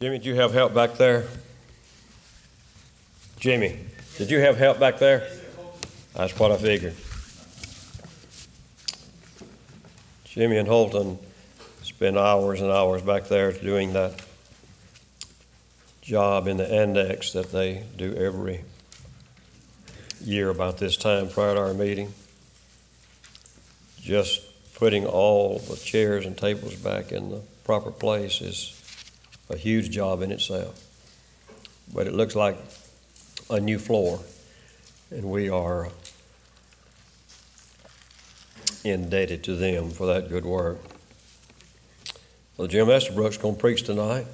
Jimmy, did you have help back there? Jimmy, did you have help back there? That's what I figured. Jimmy and Holton spend hours and hours back there doing that job in the index that they do every year about this time prior to our meeting. Just putting all the chairs and tables back in the proper place is a huge job in itself. But it looks like a new floor, and we are indebted to them for that good work. Well, Jim Estabrook's going to preach tonight.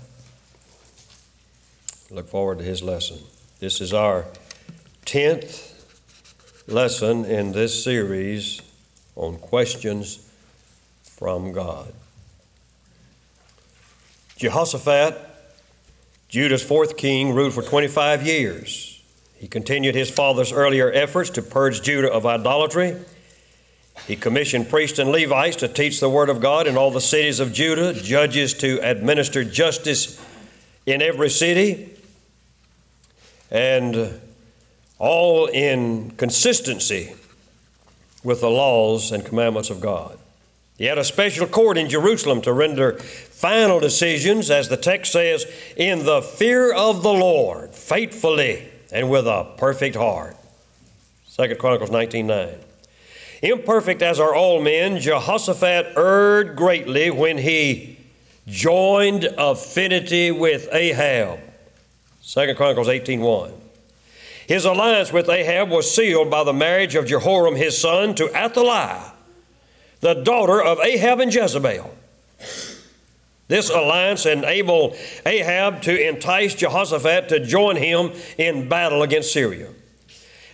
Look forward to his lesson. This is our 10th lesson in this series on questions from God. Jehoshaphat, Judah's fourth king, ruled for 25 years. He continued his father's earlier efforts to purge Judah of idolatry. He commissioned priests and Levites to teach the word of God in all the cities of Judah, judges to administer justice in every city, and all in consistency with the laws and commandments of God. He had a special court in Jerusalem to render final decisions, as the text says, in the fear of the Lord, faithfully and with a perfect heart. 2 Chronicles 19.9 Imperfect as are all men, Jehoshaphat erred greatly when he joined affinity with Ahab. 2 Chronicles 18.1 His alliance with Ahab was sealed by the marriage of Jehoram his son to Athaliah, the daughter of Ahab and Jezebel. This alliance enabled Ahab to entice Jehoshaphat to join him in battle against Syria.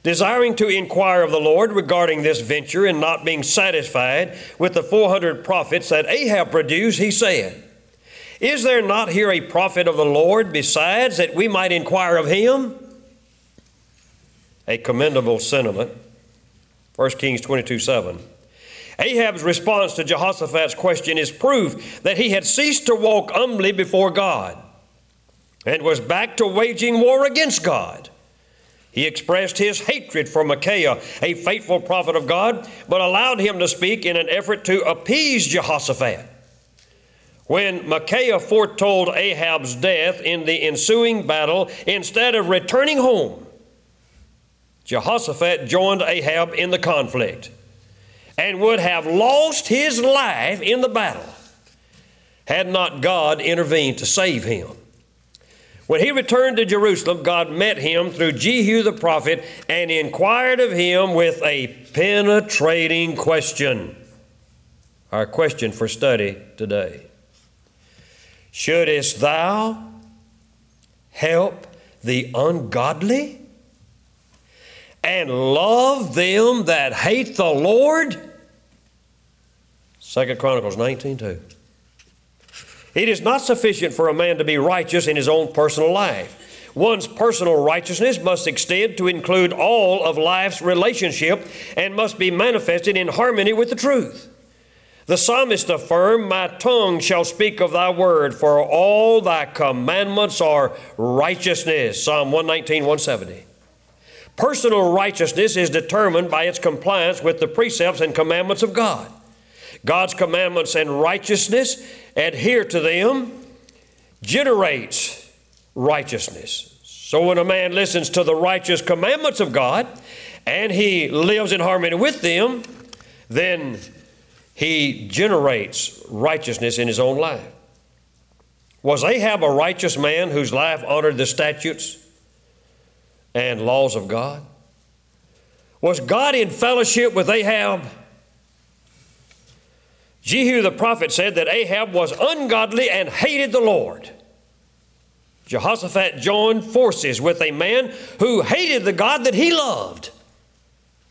Desiring to inquire of the Lord regarding this venture and not being satisfied with the 400 prophets that Ahab produced, he said, Is there not here a prophet of the Lord besides that we might inquire of him? A commendable sentiment. 1 Kings 22 7. Ahab's response to Jehoshaphat's question is proof that he had ceased to walk humbly before God and was back to waging war against God. He expressed his hatred for Micaiah, a faithful prophet of God, but allowed him to speak in an effort to appease Jehoshaphat. When Micaiah foretold Ahab's death in the ensuing battle, instead of returning home, Jehoshaphat joined Ahab in the conflict and would have lost his life in the battle had not God intervened to save him. When he returned to Jerusalem, God met him through Jehu the prophet and inquired of him with a penetrating question. Our question for study today Shouldest thou help the ungodly and love them that hate the Lord? Second Chronicles 19 2. It is not sufficient for a man to be righteous in his own personal life. One's personal righteousness must extend to include all of life's relationship and must be manifested in harmony with the truth. The psalmist affirmed, My tongue shall speak of thy word, for all thy commandments are righteousness. Psalm 119, 170. Personal righteousness is determined by its compliance with the precepts and commandments of God. God's commandments and righteousness, adhere to them, generates righteousness. So when a man listens to the righteous commandments of God and he lives in harmony with them, then he generates righteousness in his own life. Was Ahab a righteous man whose life honored the statutes and laws of God? Was God in fellowship with Ahab? Jehu the prophet said that Ahab was ungodly and hated the Lord. Jehoshaphat joined forces with a man who hated the God that he loved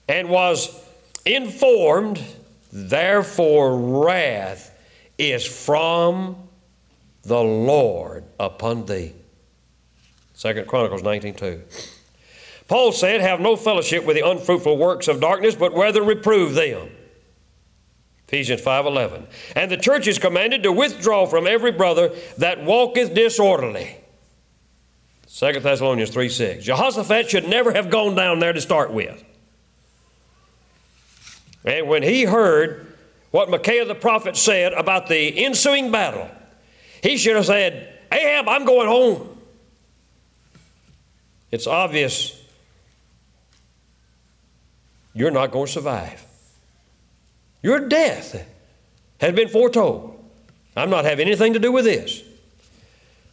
and was informed, therefore, wrath is from the Lord upon thee. Second Chronicles 19.2 Paul said, Have no fellowship with the unfruitful works of darkness, but rather reprove them. Ephesians 5:11. And the church is commanded to withdraw from every brother that walketh disorderly. 2 Thessalonians 3 6. Jehoshaphat should never have gone down there to start with. And when he heard what Micaiah the prophet said about the ensuing battle, he should have said, Ahab, I'm going home. It's obvious you're not going to survive. Your death has been foretold. I'm not having anything to do with this.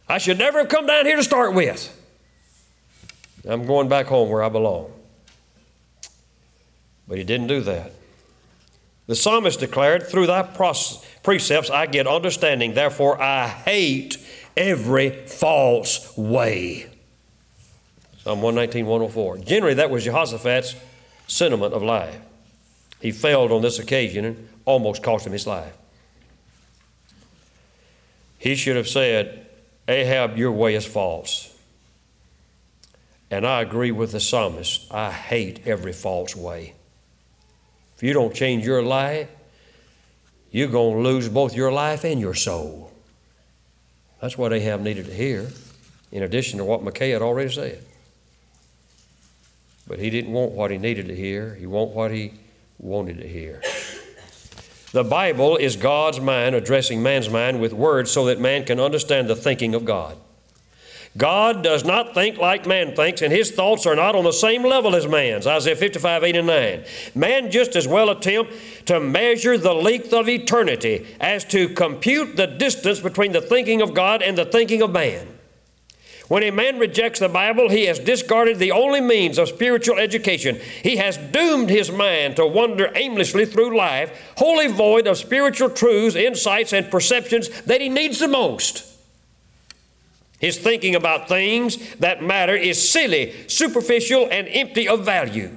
I should never have come down here to start with. I'm going back home where I belong. But he didn't do that. The psalmist declared, Through thy precepts I get understanding, therefore I hate every false way. Psalm 119, 104. Generally, that was Jehoshaphat's sentiment of life. He failed on this occasion and almost cost him his life. He should have said, Ahab, your way is false. And I agree with the psalmist. I hate every false way. If you don't change your life, you're going to lose both your life and your soul. That's what Ahab needed to hear, in addition to what Micaiah had already said. But he didn't want what he needed to hear, he wanted what he wanted to hear. The Bible is God's mind addressing man's mind with words so that man can understand the thinking of God. God does not think like man thinks, and his thoughts are not on the same level as man's. Isaiah 55, 8 and 9. Man just as well attempt to measure the length of eternity as to compute the distance between the thinking of God and the thinking of man. When a man rejects the Bible, he has discarded the only means of spiritual education. He has doomed his mind to wander aimlessly through life, wholly void of spiritual truths, insights, and perceptions that he needs the most. His thinking about things that matter is silly, superficial, and empty of value.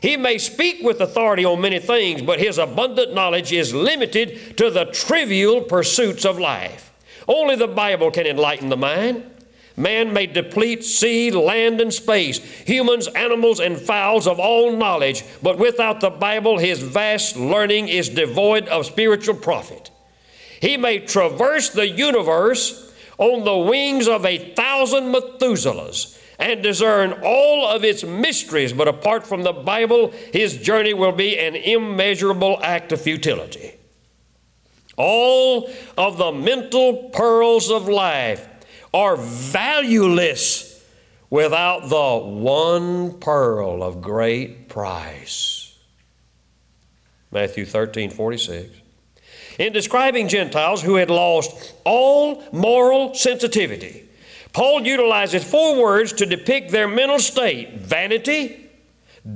He may speak with authority on many things, but his abundant knowledge is limited to the trivial pursuits of life. Only the Bible can enlighten the mind. Man may deplete sea, land, and space, humans, animals, and fowls of all knowledge, but without the Bible, his vast learning is devoid of spiritual profit. He may traverse the universe on the wings of a thousand Methuselahs and discern all of its mysteries, but apart from the Bible, his journey will be an immeasurable act of futility. All of the mental pearls of life are valueless without the one pearl of great price. Matthew 13 46. In describing Gentiles who had lost all moral sensitivity, Paul utilizes four words to depict their mental state vanity,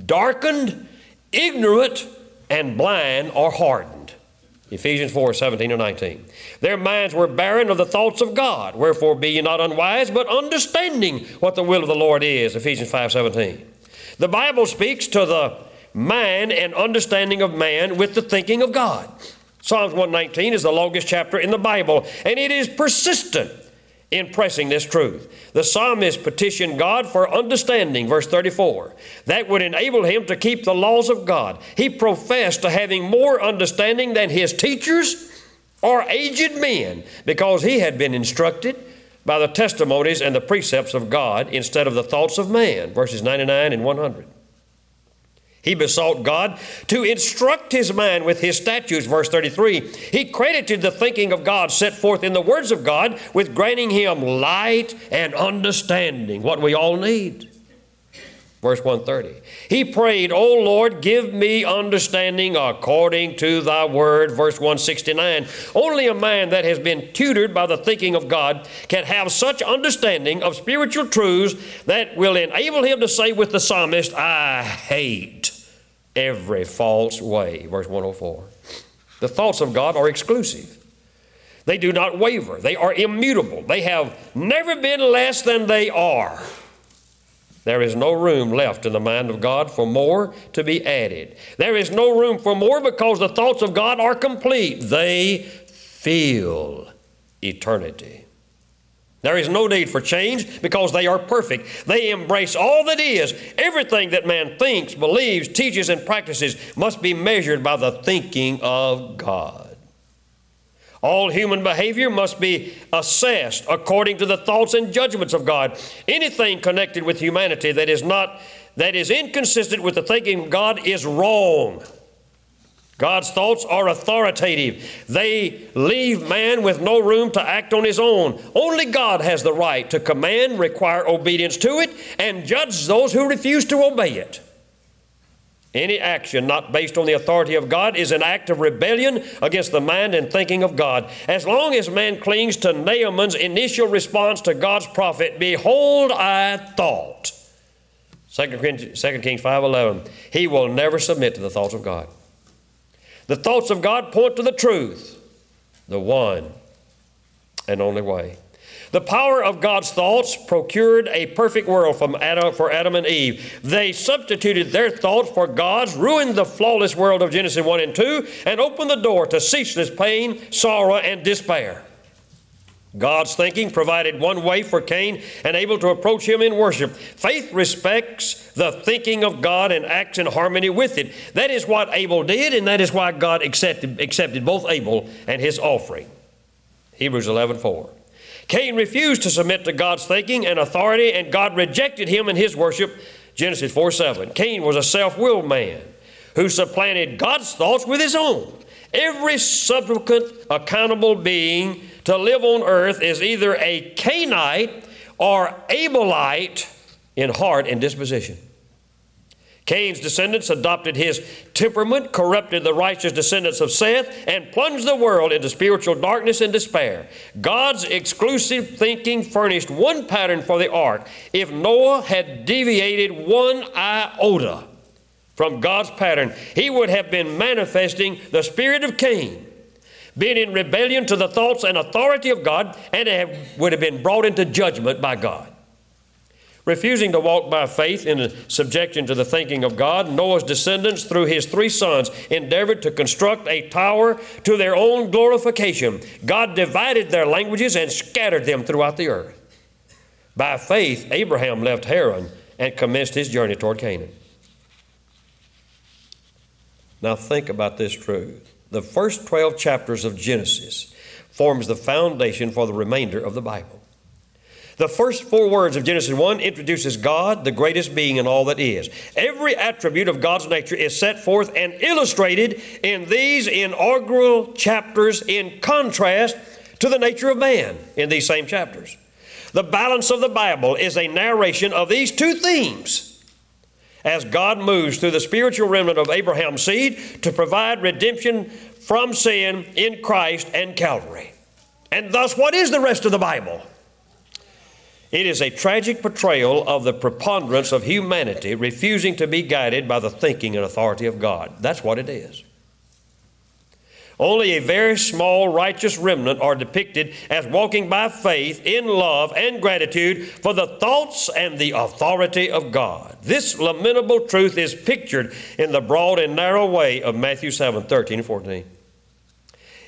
darkened, ignorant, and blind or hardened. Ephesians 4 17 and 19. Their minds were barren of the thoughts of God, wherefore be ye not unwise, but understanding what the will of the Lord is. Ephesians 5 17. The Bible speaks to the mind and understanding of man with the thinking of God. Psalms 119 is the longest chapter in the Bible, and it is persistent in pressing this truth. The psalmist petitioned God for understanding, verse 34, that would enable him to keep the laws of God. He professed to having more understanding than his teachers or aged men because he had been instructed by the testimonies and the precepts of God instead of the thoughts of man, verses 99 and 100. He besought God to instruct his mind with his statutes, verse 33. He credited the thinking of God set forth in the words of God with granting him light and understanding, what we all need. Verse 130. He prayed, O Lord, give me understanding according to thy word. Verse 169. Only a man that has been tutored by the thinking of God can have such understanding of spiritual truths that will enable him to say with the psalmist, I hate every false way. Verse 104. The thoughts of God are exclusive. They do not waver. They are immutable. They have never been less than they are. There is no room left in the mind of God for more to be added. There is no room for more because the thoughts of God are complete. They fill eternity. There is no need for change because they are perfect. They embrace all that is. Everything that man thinks, believes, teaches, and practices must be measured by the thinking of God. All human behavior must be assessed according to the thoughts and judgments of God. Anything connected with humanity that is not that is inconsistent with the thinking of God is wrong. God's thoughts are authoritative. They leave man with no room to act on his own. Only God has the right to command, require obedience to it, and judge those who refuse to obey it. Any action not based on the authority of God is an act of rebellion against the mind and thinking of God. As long as man clings to Naaman's initial response to God's prophet, Behold, I thought. 2 Kings 5.11, he will never submit to the thoughts of God. The thoughts of God point to the truth, the one and only way. The power of God's thoughts procured a perfect world from Adam, for Adam and Eve. They substituted their thoughts for God's, ruined the flawless world of Genesis 1 and 2, and opened the door to ceaseless pain, sorrow, and despair. God's thinking provided one way for Cain and Abel to approach him in worship. Faith respects the thinking of God and acts in harmony with it. That is what Abel did, and that is why God accepted, accepted both Abel and his offering. Hebrews 11 4. Cain refused to submit to God's thinking and authority, and God rejected him in his worship. Genesis 4 7. Cain was a self willed man who supplanted God's thoughts with his own. Every subsequent accountable being to live on earth is either a Cainite or Abelite in heart and disposition. Cain's descendants adopted his temperament, corrupted the righteous descendants of Seth, and plunged the world into spiritual darkness and despair. God's exclusive thinking furnished one pattern for the ark. If Noah had deviated one iota from God's pattern, he would have been manifesting the spirit of Cain been in rebellion to the thoughts and authority of God, and would have been brought into judgment by God. Refusing to walk by faith in subjection to the thinking of God, Noah's descendants, through his three sons, endeavored to construct a tower to their own glorification. God divided their languages and scattered them throughout the earth. By faith, Abraham left Haran and commenced his journey toward Canaan. Now, think about this truth the first 12 chapters of Genesis forms the foundation for the remainder of the Bible. The first four words of Genesis 1 introduces God, the greatest being in all that is. Every attribute of God's nature is set forth and illustrated in these inaugural chapters in contrast to the nature of man in these same chapters. The balance of the Bible is a narration of these two themes as God moves through the spiritual remnant of Abraham's seed to provide redemption from sin in Christ and Calvary. And thus, what is the rest of the Bible? It is a tragic portrayal of the preponderance of humanity refusing to be guided by the thinking and authority of God. That's what it is. Only a very small righteous remnant are depicted as walking by faith in love and gratitude for the thoughts and the authority of God. This lamentable truth is pictured in the broad and narrow way of Matthew 7 13 and 14.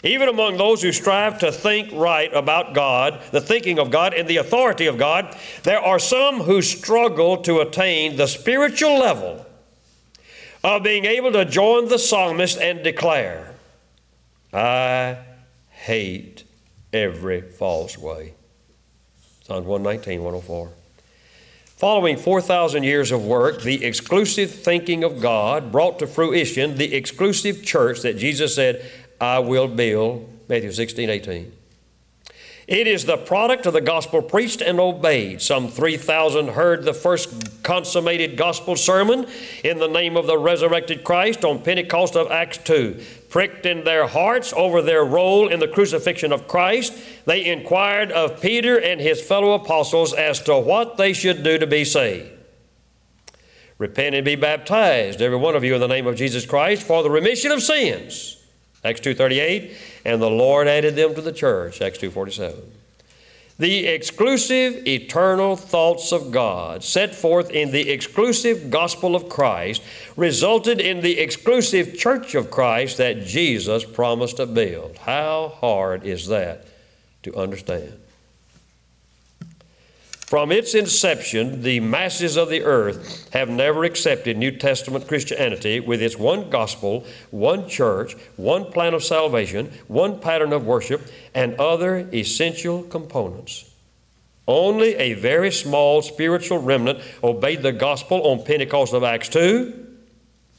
Even among those who strive to think right about God, the thinking of God, and the authority of God, there are some who struggle to attain the spiritual level of being able to join the psalmist and declare, I hate every false way. Psalms 119, 104. Following 4,000 years of work, the exclusive thinking of God brought to fruition the exclusive church that Jesus said, I will build. Matthew 16, 18. It is the product of the gospel preached and obeyed. Some 3,000 heard the first consummated gospel sermon in the name of the resurrected Christ on Pentecost of Acts 2. Pricked in their hearts over their role in the crucifixion of Christ, they inquired of Peter and his fellow apostles as to what they should do to be saved. Repent and be baptized, every one of you, in the name of Jesus Christ, for the remission of sins Acts 2.38, and the Lord added them to the church, Acts 2.47. The exclusive eternal thoughts of God set forth in the exclusive gospel of Christ resulted in the exclusive church of Christ that Jesus promised to build. How hard is that to understand? From its inception, the masses of the earth have never accepted New Testament Christianity with its one gospel, one church, one plan of salvation, one pattern of worship, and other essential components. Only a very small spiritual remnant obeyed the gospel on Pentecost of Acts 2.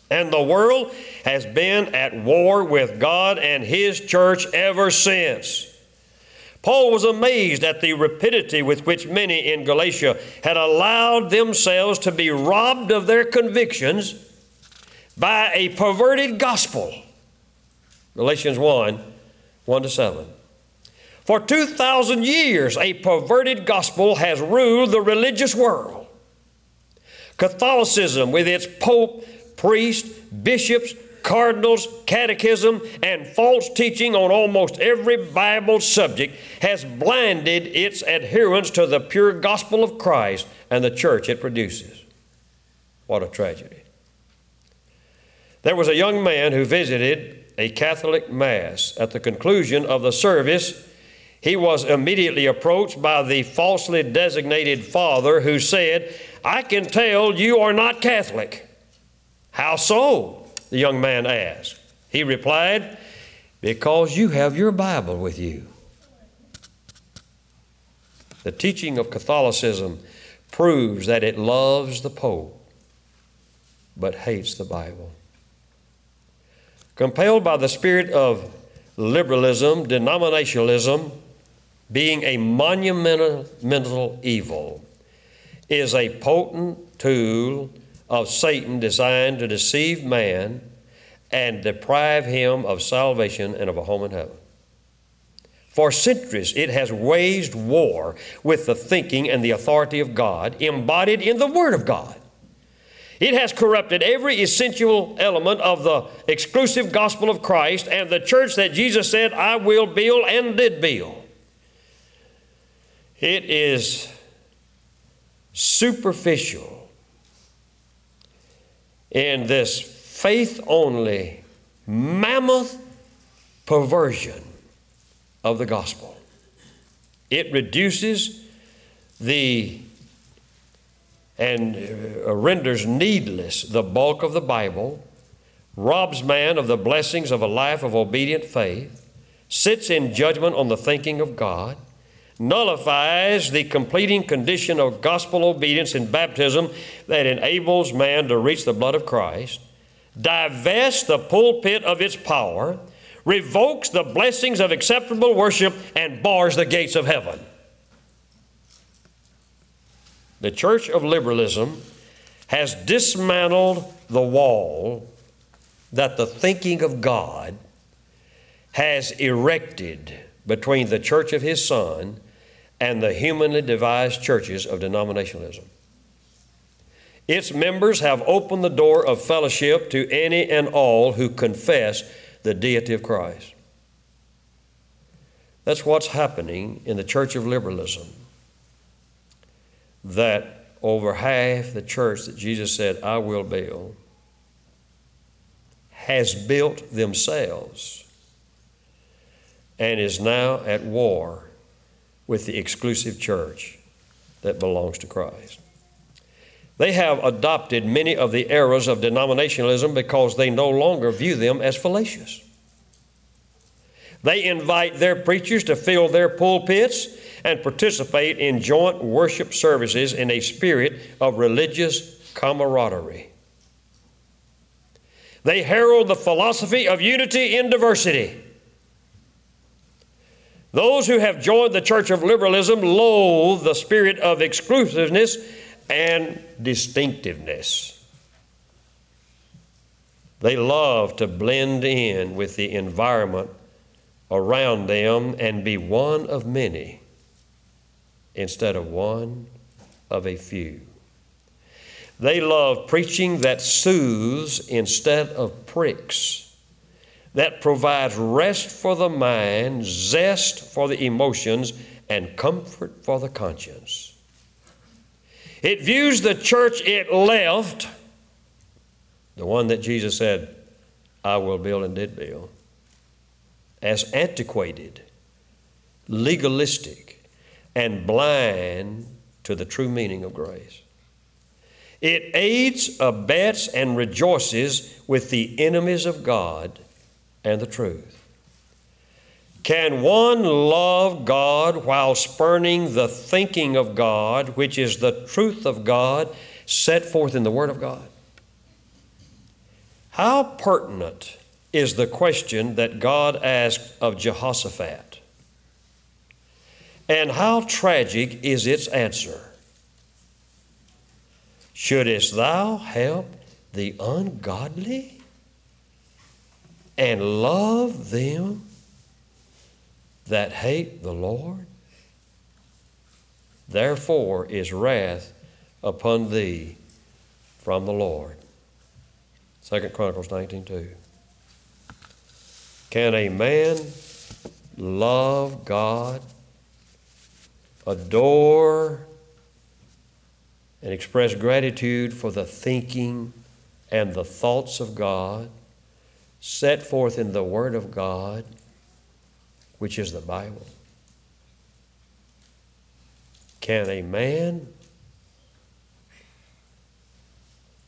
And the world has been at war with God and His church ever since. Paul was amazed at the rapidity with which many in Galatia had allowed themselves to be robbed of their convictions by a perverted gospel. Galatians 1 1 to 7. For 2,000 years, a perverted gospel has ruled the religious world. Catholicism, with its pope, priest, bishops, cardinals, catechism, and false teaching on almost every Bible subject has blinded its adherents to the pure gospel of Christ and the church it produces. What a tragedy. There was a young man who visited a Catholic Mass. At the conclusion of the service, he was immediately approached by the falsely designated father who said, I can tell you are not Catholic. How so? The young man asked. He replied, Because you have your Bible with you. The teaching of Catholicism proves that it loves the Pope but hates the Bible. Compelled by the spirit of liberalism, denominationalism, being a monumental evil, is a potent tool of Satan designed to deceive man and deprive him of salvation and of a home in heaven. For centuries, it has waged war with the thinking and the authority of God embodied in the Word of God. It has corrupted every essential element of the exclusive gospel of Christ and the church that Jesus said, I will build and did build. It is superficial in this faith only mammoth perversion of the gospel. It reduces the and uh, renders needless the bulk of the Bible, robs man of the blessings of a life of obedient faith, sits in judgment on the thinking of God, nullifies the completing condition of gospel obedience in baptism that enables man to reach the blood of Christ, divests the pulpit of its power, revokes the blessings of acceptable worship, and bars the gates of heaven. The Church of Liberalism has dismantled the wall that the thinking of God has erected between the church of His Son and the humanly devised churches of denominationalism. Its members have opened the door of fellowship to any and all who confess the deity of Christ. That's what's happening in the Church of Liberalism. That over half the church that Jesus said, I will build, has built themselves and is now at war with the exclusive church that belongs to Christ. They have adopted many of the errors of denominationalism because they no longer view them as fallacious. They invite their preachers to fill their pulpits and participate in joint worship services in a spirit of religious camaraderie. They herald the philosophy of unity in diversity. Those who have joined the Church of Liberalism loathe the spirit of exclusiveness and distinctiveness. They love to blend in with the environment around them and be one of many instead of one of a few. They love preaching that soothes instead of pricks that provides rest for the mind, zest for the emotions, and comfort for the conscience. It views the church it left, the one that Jesus said, I will build and did build, as antiquated, legalistic, and blind to the true meaning of grace. It aids, abets, and rejoices with the enemies of God and the truth. Can one love God while spurning the thinking of God, which is the truth of God set forth in the Word of God? How pertinent is the question that God asked of Jehoshaphat? And how tragic is its answer? Shouldest thou help the ungodly and love them that hate the Lord? Therefore is wrath upon thee from the Lord. Second Chronicles 19:2. Can a man love God, adore and express gratitude for the thinking and the thoughts of God set forth in the Word of God, which is the Bible. Can a man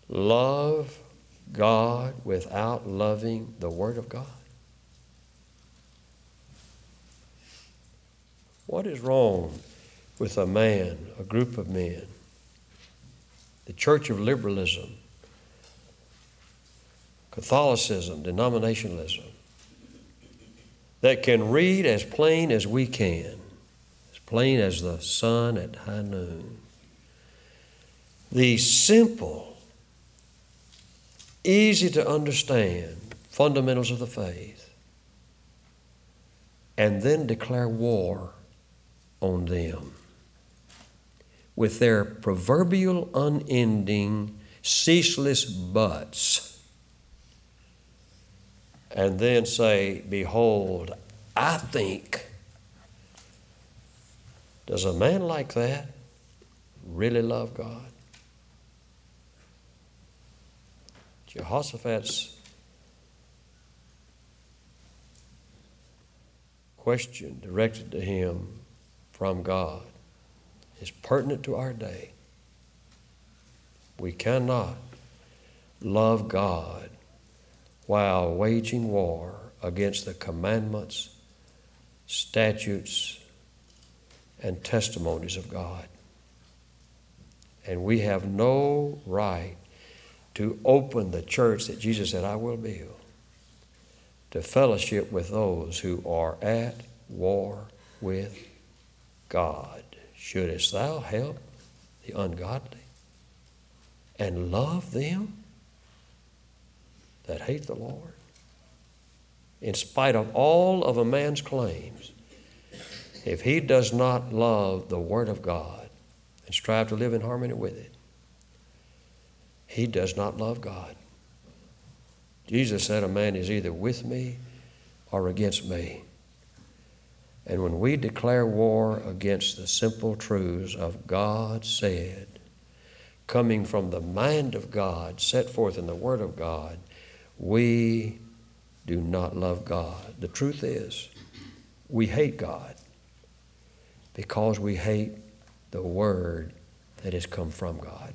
love God without loving the Word of God? What is wrong with a man, a group of men, the church of liberalism, Catholicism, denominationalism, that can read as plain as we can, as plain as the sun at high noon, the simple, easy to understand fundamentals of the faith, and then declare war on them with their proverbial unending, ceaseless buts, and then say, Behold, I think. Does a man like that really love God? Jehoshaphat's question directed to him from God is pertinent to our day. We cannot love God while waging war against the commandments, statutes, and testimonies of God. And we have no right to open the church that Jesus said, I will build, to fellowship with those who are at war with God. Shouldest thou help the ungodly and love them that hate the Lord? In spite of all of a man's claims, if he does not love the Word of God and strive to live in harmony with it, he does not love God. Jesus said, A man is either with me or against me. And when we declare war against the simple truths of God said, coming from the mind of God, set forth in the Word of God, we do not love God. The truth is, we hate God because we hate the Word that has come from God.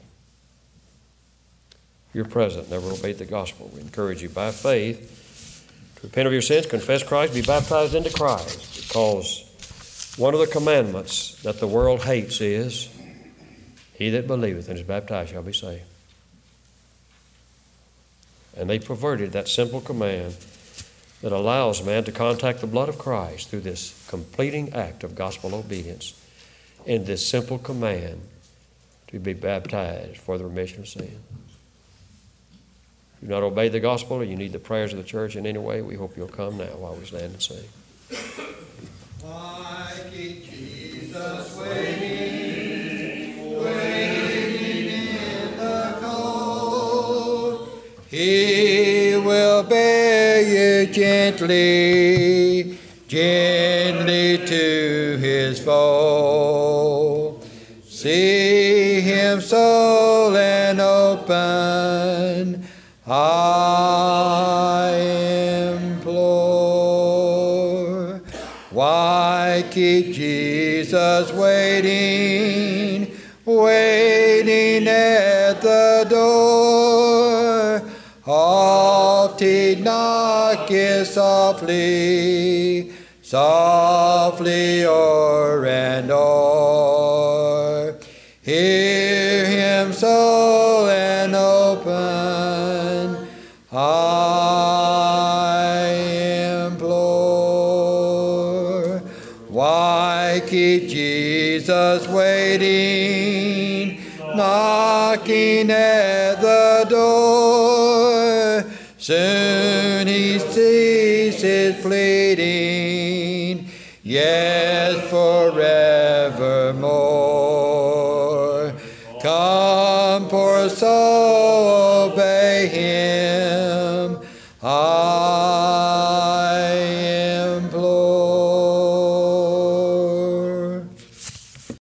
You're present, never obeyed the gospel. We encourage you by faith to repent of your sins, confess Christ, be baptized into Christ. Because one of the commandments that the world hates is he that believeth and is baptized shall be saved. And they perverted that simple command that allows man to contact the blood of Christ through this completing act of gospel obedience in this simple command to be baptized for the remission of sin you've not obeyed the gospel or you need the prayers of the church in any way, we hope you'll come now while we stand and sing. Jesus gently, gently to his fold. See him soul and open I implore. Why keep Jesus waiting, He knocketh softly, softly o'er and o'er. Hear him so and open. I implore. Why keep Jesus waiting, knocking